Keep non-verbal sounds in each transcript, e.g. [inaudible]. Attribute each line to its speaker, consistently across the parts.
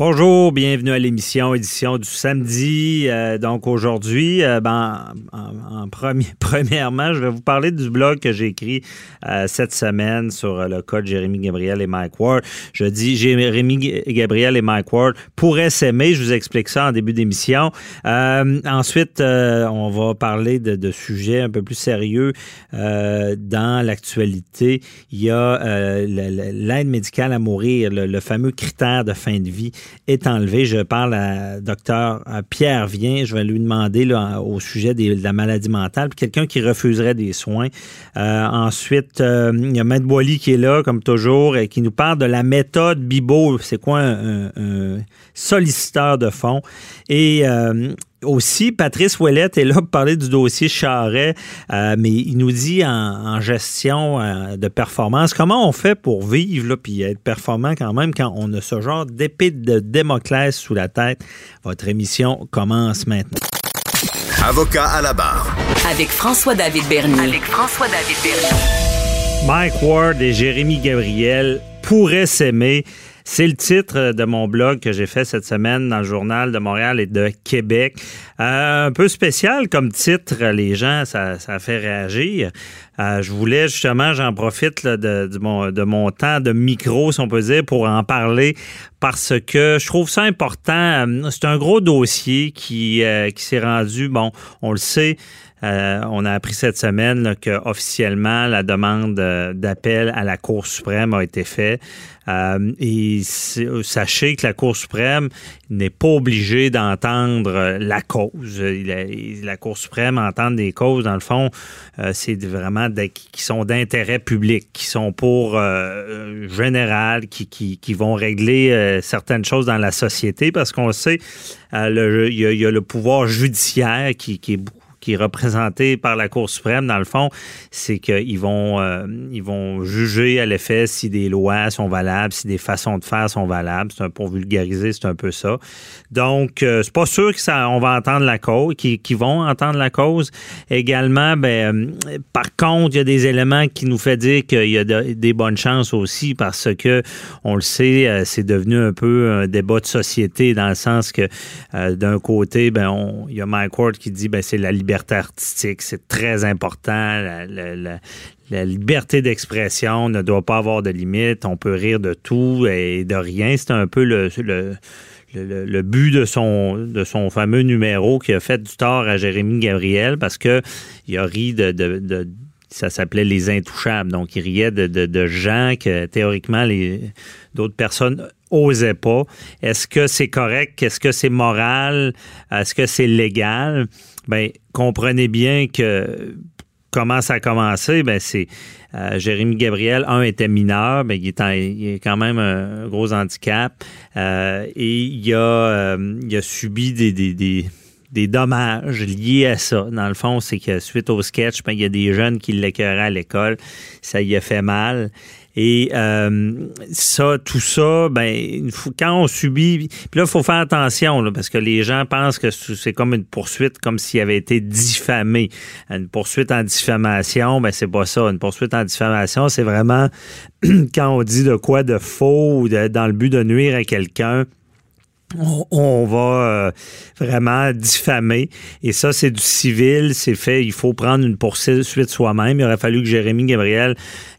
Speaker 1: Bonjour, bienvenue à l'émission édition du samedi. Euh, donc aujourd'hui, euh, ben, en, premier, [laughs] premièrement, je vais vous parler du blog que j'ai écrit euh, cette semaine sur le cas de Jérémy Gabriel et Mike Ward. Je dis Jérémy Gabriel et Mike Ward pourraient s'aimer. Je vous explique ça en début d'émission. ensuite, on va parler de, sujets un peu plus sérieux dans l'actualité. Il y a l'aide médicale à mourir, le fameux critère de fin de vie est enlevé. Je parle à docteur Pierre Vien. Je vais lui demander au sujet de la maladie mentale. Quelqu'un qui refuserait des soins. Euh, ensuite, euh, il y a Maître Boily qui est là, comme toujours, et qui nous parle de la méthode Bibo. C'est quoi un, solliciteur de fonds? Et euh, aussi, Patrice Ouellette est là pour parler du dossier Charret, euh, mais il nous dit en, gestion euh, de performance, comment on fait pour vivre là, puis être performant quand même quand on a ce genre d'épée de Démoclès sous la tête. Votre émission commence maintenant.
Speaker 2: Avocat à la barre.
Speaker 3: Avec François-David Bernier. Avec François-David
Speaker 1: Bernier. Mike Ward et Jérémy Gabriel pourraient s'aimer. C'est le titre de mon blog que j'ai fait cette semaine dans le journal de Montréal et de Québec. Euh, un peu spécial comme titre, les gens, ça, ça fait réagir. Euh, je voulais justement, j'en profite de, mon, de mon temps de micro, si on peut dire, pour en parler parce que je trouve ça important. Euh, c'est un gros dossier qui, qui s'est rendu, bon, on le sait, euh, on a appris cette semaine que officiellement la demande euh, d'appel à la Cour suprême a été faite. Euh, et sachez que la Cour suprême n'est pas obligée d'entendre la cause. La, Cour suprême entend des causes, dans le fond, c'est vraiment qui sont d'intérêt public, qui sont pour général, qui, qui, vont régler certaines choses dans la société, parce qu'on sait, il y, a le pouvoir judiciaire qui, qui est beaucoup qui est représenté par la Cour suprême, dans le fond, c'est qu'ils vont, euh, vont juger à l'effet si des lois sont valables, si des façons de faire sont valables. C'est un, pour vulgariser, c'est un peu ça. Donc, euh, c'est pas sûr que ça, on va entendre la cause, qu'ils vont entendre la cause. Également, ben, euh, par contre, il y a des éléments qui nous fait dire qu'il y a des bonnes chances aussi parce que, on le sait, c'est devenu un peu un débat de société dans le sens que, d'un côté, ben, il y a Mike Ward qui dit, ben, c'est la liberté liberté artistique, c'est très important. La, liberté d'expression ne doit pas avoir de limite. On peut rire de tout et de rien. C'est un peu le, le, but de son, de son fameux numéro qui a fait du tort à Jérémy Gabriel parce que il a ri de, de, ça s'appelait les intouchables. Donc, il riait de, de, gens que théoriquement les d'autres personnes osaient pas. Est-ce que c'est correct? Est-ce que c'est moral? Est-ce que c'est légal? Ben comprenez bien que comment ça a commencé, ben c'est euh, Jérémy Gabriel, un était mineur, mais ben, il, est quand même un gros handicap euh, et il a, euh, il a subi des, des, des, des, dommages liés à ça. Dans le fond, c'est que suite au sketch, ben, il y a des jeunes qui l'écœuraient à l'école, ça y a fait mal. Et euh, ça, tout ça, ben, quand on subit, puis là, il faut faire attention, parce que les gens pensent que c'est comme une poursuite, comme s'il avait été diffamé. Une poursuite en diffamation, ben, c'est pas ça. Une poursuite en diffamation, c'est vraiment [clears throat] quand on dit de quoi de faux ou dans le but de nuire à quelqu'un on, va euh, vraiment diffamer. Et ça, c'est du civil, c'est fait. Il faut prendre une poursuite soi-même. Il aurait fallu que Jérémy Gabriel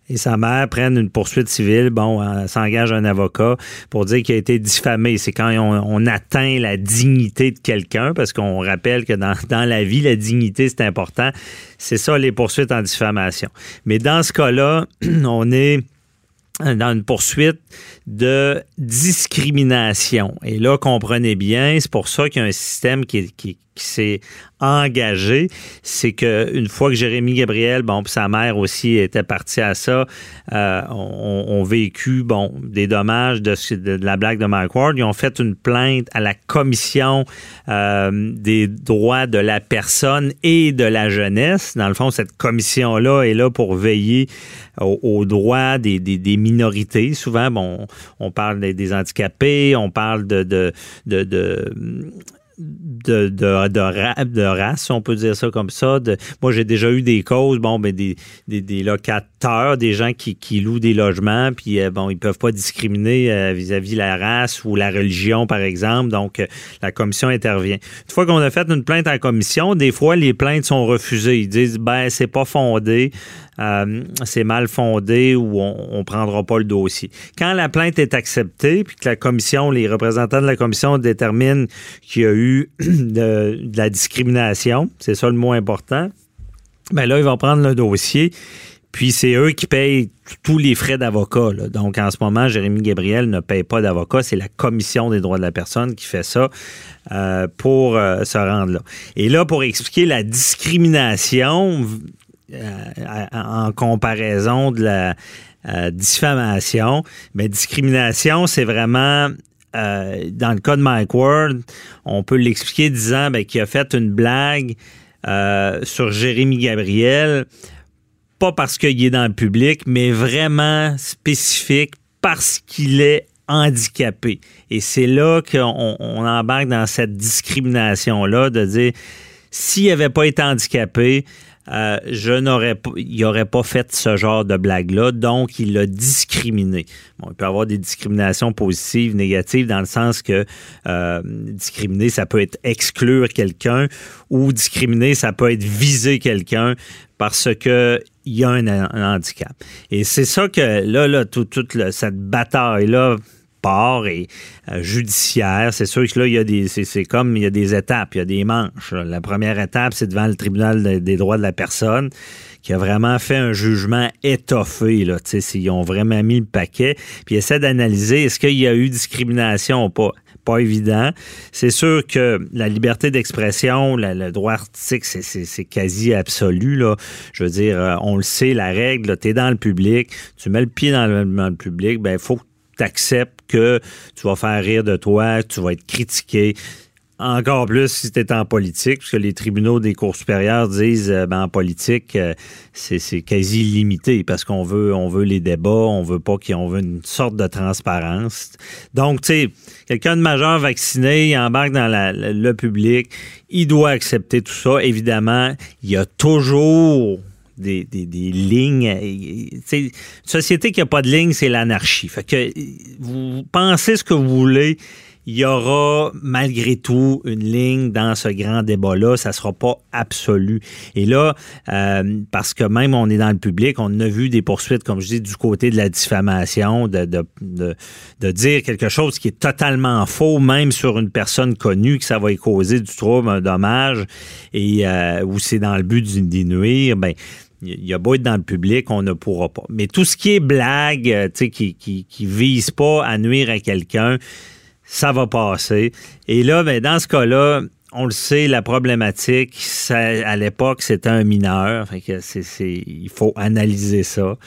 Speaker 1: et sa mère prennent une poursuite civile, bon, euh, s'engage un avocat pour dire qu'il a été diffamé. C'est quand on, atteint la dignité de quelqu'un, parce qu'on rappelle que dans, dans la vie, la dignité, c'est important. C'est ça, les poursuites en diffamation. Mais dans ce cas-là, [clears throat] on est dans une poursuite de discrimination. Et là, comprenez bien, c'est pour ça qu'il y a un système qui, qui s'est engagé, c'est que une fois que Jérémy Gabriel, bon, puis sa mère aussi était partie à ça, euh, ont, vécu bon des dommages de, de, la blague de Mike Ward. Ils ont fait une plainte à la commission euh, des droits de la personne et de la jeunesse. Dans le fond, cette commission-là est là pour veiller aux, droits des, des, des, minorités. Souvent, bon, on parle des, handicapés, on parle de, de, de de, race, on peut dire ça comme ça. moi, j'ai déjà eu des causes, bon, ben, des, des, locateurs, des gens qui, qui, louent des logements, puis euh, bon, ils peuvent pas discriminer euh, vis-à-vis la race ou la religion, par exemple. Donc, euh, la commission intervient. Une fois qu'on a fait une plainte en commission, des fois, les plaintes sont refusées. Ils disent, ben, c'est pas fondé. C'est mal fondé ou on ne prendra pas le dossier. Quand la plainte est acceptée, puis que la commission, les représentants de la commission déterminent qu'il y a eu [clears throat] de, la discrimination, c'est ça le mot important, bien là, ils vont prendre le dossier. Puis c'est eux qui payent tous les frais d'avocat. Donc en ce moment, Jérémy Gabriel ne paye pas d'avocat. C'est la Commission des droits de la personne qui fait ça euh, pour euh, se rendre là. Et là, pour expliquer la discrimination euh, en comparaison de la diffamation, mais discrimination, c'est vraiment euh, dans le cas de Mike Ward, on peut l'expliquer disant ben, qu'il a fait une blague euh, sur Jérémy Gabriel, pas parce qu'il est dans le public, mais vraiment spécifique parce qu'il est handicapé. Et c'est là qu'on on embarque dans cette discrimination-là de dire s'il n'avait pas été handicapé, euh, je n'aurais pas, il n'aurait pas fait ce genre de blague-là, donc il l'a discriminé. Bon, il peut y avoir des discriminations positives, négatives, dans le sens que euh, discriminer, ça peut être exclure quelqu'un, ou discriminer, ça peut être viser quelqu'un parce que il y a un, handicap. Et c'est ça que là, là, toute cette bataille-là et euh, judiciaire. C'est sûr que là, il y a des, c'est, comme il y a des étapes, il y a des manches. La première étape, c'est devant le tribunal des droits de la personne qui a vraiment fait un jugement étoffé, là, s'ils ont vraiment mis le paquet, puis essaie d'analyser est-ce qu'il y a eu discrimination ou pas pas évident. C'est sûr que la liberté d'expression, le droit artistique, c'est quasi absolu. Là. Je veux dire, euh, on le sait, la règle, tu es dans le public, tu mets le pied dans le, public, ben il faut que acceptes que tu vas faire rire de toi, tu vas être critiqué. Encore plus si tu es en politique, parce que les tribunaux des cours supérieures disent euh, ben, en politique, euh, c'est quasi limité parce qu'on veut, on veut les débats, on veut pas qu'on veut une sorte de transparence. Donc, tu sais, quelqu'un de majeur vacciné, il embarque dans le public, il doit accepter tout ça. Évidemment, il y a toujours des, des, lignes. Une société qui n'a pas de ligne, c'est l'anarchie. Fait que vous pensez ce que vous voulez il y aura malgré tout une ligne dans ce grand débat-là. Ça ne sera pas absolu. Et là, euh, parce que même on est dans le public, on a vu des poursuites, comme je dis, du côté de la diffamation, de, de, de, dire quelque chose qui est totalement faux, même sur une personne connue, que ça va causer du trouble, un dommage, et euh, où c'est dans le but d'y nuire. Ben, il y a beau être dans le public, on ne pourra pas. Mais tout ce qui est blague, euh, tu sais, qui, qui, qui vise pas à nuire à quelqu'un, ça va passer. Et là, ben, dans ce cas-là, on le sait, la problématique, à l'époque, c'était un mineur. Il faut analyser ça.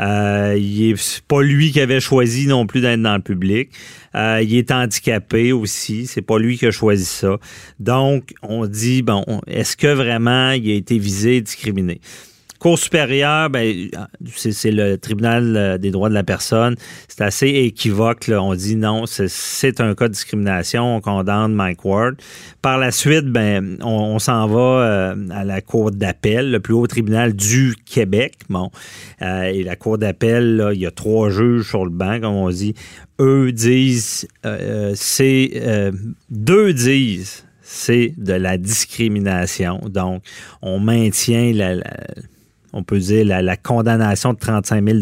Speaker 1: Euh, il pas lui qui avait choisi non plus d'être dans le public. Euh, il est handicapé aussi. C'est pas lui qui a choisi ça. Donc, on dit, bon, est-ce que vraiment il a été visé et discriminé? Cour supérieure, ben, c'est le tribunal euh, des droits de la personne. C'est assez équivoque. On dit non, c'est un cas de discrimination. On condamne Mike Ward. Par la suite, ben, on, s'en va euh, à la Cour d'appel, le plus haut tribunal du Québec. Bon, euh, et la Cour d'appel, il y a trois juges sur le banc, comme on dit. Eux disent, c'est deux disent c'est de la discrimination. Donc, on maintient la, on peut dire, la, condamnation de 35 000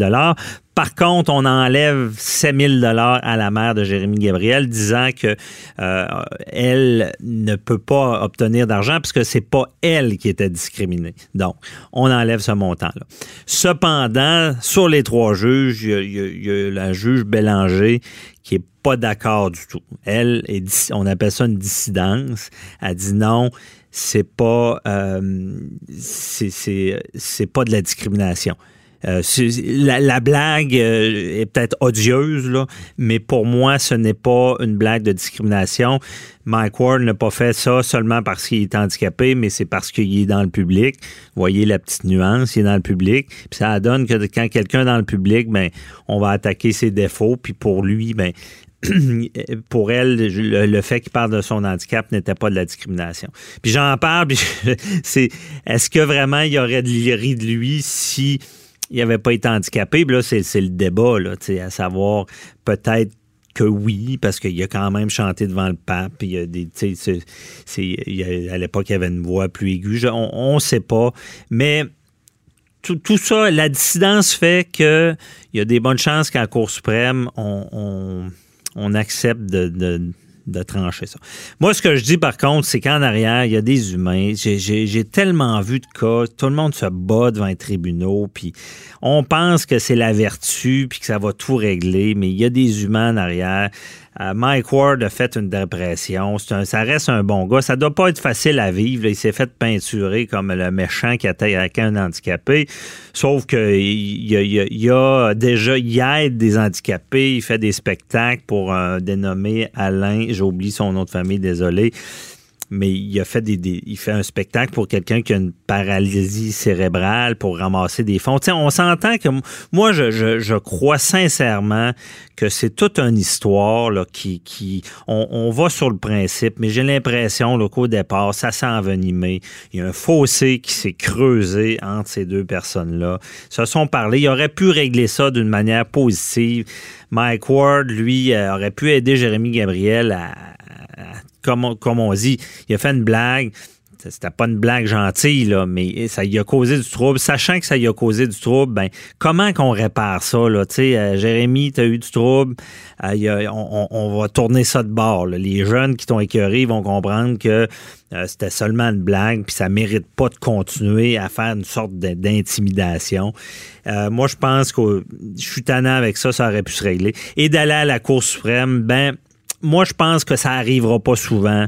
Speaker 1: par contre, on enlève 7 000 à la mère de Jérémy Gabriel, disant que euh, elle ne peut pas obtenir d'argent puisque c'est pas elle qui était discriminée. Donc, on enlève ce montant-là. Cependant, sur les trois juges, il y a, la juge Bélanger qui est pas d'accord du tout. Elle, on appelle ça une dissidence. Elle dit non, c'est pas, euh, c'est pas de la discrimination. Euh, la, blague euh, est peut-être odieuse, mais pour moi, ce n'est pas une blague de discrimination. Mike Ward n'a pas fait ça seulement parce qu'il est handicapé, mais c'est parce qu'il est dans le public. Vous voyez la petite nuance, il est dans le public. Puis ça donne que quand quelqu'un est dans le public, ben, on va attaquer ses défauts. Puis pour lui, ben, [clears throat] pour elle, le, fait qu'il parle de son handicap n'était pas de la discrimination. Puis j'en parle, [laughs] c'est est-ce que vraiment il y aurait de l'iri de lui si il n'avait pas été handicapé? Là, c'est le débat, là, à savoir peut-être que oui, parce qu'il a quand même chanté devant le pape. Il y a des, à l'époque, il y avait une voix plus aiguë. on ne sait pas. Mais tout, ça, la dissidence fait qu'il y a des bonnes chances la Cour suprême, on on accepte de, trancher ça. Moi, ce que je dis par contre, c'est qu'en arrière, il y a des humains. J'ai tellement vu de cas, tout le monde se bat devant les tribunaux, puis on pense que c'est la vertu, puis que ça va tout régler, mais il y a des humains en arrière. Euh, Mike Ward a fait une dépression. ça reste un bon gars. Ça doit pas être facile à vivre. Il s'est fait peinturer comme le méchant qui attaque un handicapé. Sauf que il, a, déjà, il aide des handicapés. Il fait des spectacles pour un dénommé Alain. J'oublie son nom de famille, désolé mais il a fait des, il fait un spectacle pour quelqu'un qui a une paralysie cérébrale pour ramasser des fonds. on s'entend que moi je, je, crois sincèrement que c'est toute une histoire là, qui, qui on, on va sur le principe, mais j'ai l'impression qu'au départ ça s'est envenimé. Il y a un fossé qui s'est creusé entre ces deux personnes là. Ils se sont parlé. Il aurait pu régler ça d'une manière positive. Mike Ward, lui, euh, aurait pu aider Jérémy Gabriel à comme, on dit, il a fait une blague. C'était pas une blague gentille, là, mais ça y a causé du trouble. Sachant que ça y a causé du trouble, ben, comment qu'on répare ça, là? Tu euh, Jérémy, t'as eu du trouble, euh, on, va tourner ça de bord. Les jeunes qui t'ont écœuré vont comprendre que euh, c'était seulement une blague, puis ça mérite pas de continuer à faire une sorte d'intimidation. moi, je pense que je suis tannant avec ça, ça aurait pu se régler. Et d'aller à la Cour suprême, ben, moi, je pense que ça arrivera pas souvent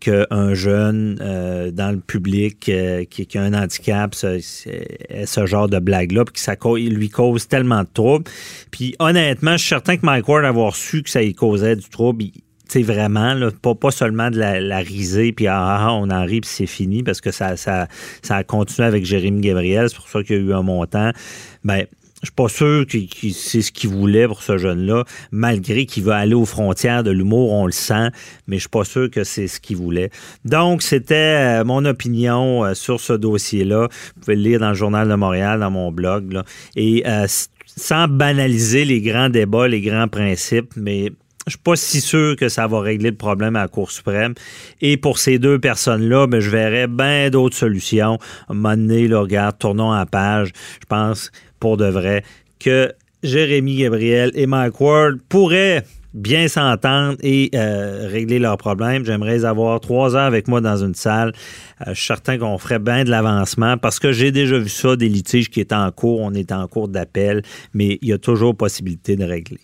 Speaker 1: qu'un jeune euh, dans le public euh, qui, a un handicap ait ce genre de blague-là, puis que lui cause tellement de troubles. Puis honnêtement, je suis certain que Mike Ward, avoir su que ça lui causait du trouble, c'est vraiment, pas, seulement de la, risée, puis ah, ah, on en rit, c'est fini, parce que ça a continué avec Jérémy Gabriel, c'est pour ça qu'il y a eu un montant. Ben, je suis pas sûr que, c'est ce qu'il voulait pour ce jeune-là, malgré qu'il veut aller aux frontières de l'humour, on le sent, mais je suis pas sûr que c'est ce qu'il voulait. Donc, c'était euh, mon opinion euh, sur ce dossier-là. Vous pouvez le lire dans le Journal de Montréal, dans mon blog. Et euh, sans banaliser les grands débats, les grands principes, mais je suis pas si sûr que ça va régler le problème à la Cour suprême. Et pour ces deux personnes-là, ben, je verrais bien d'autres solutions. À un moment donné, là, regarde, tournons à page. Je pense pour de vrai, que Jérémy Gabriel et Mike Ward pourraient bien s'entendre et euh, régler leurs problèmes. J'aimerais avoir trois heures avec moi dans une salle. Euh, je suis certain qu'on ferait bien de l'avancement parce que j'ai déjà vu ça, des litiges qui étaient en cours, on est en cours d'appel, mais il y a toujours possibilité de régler.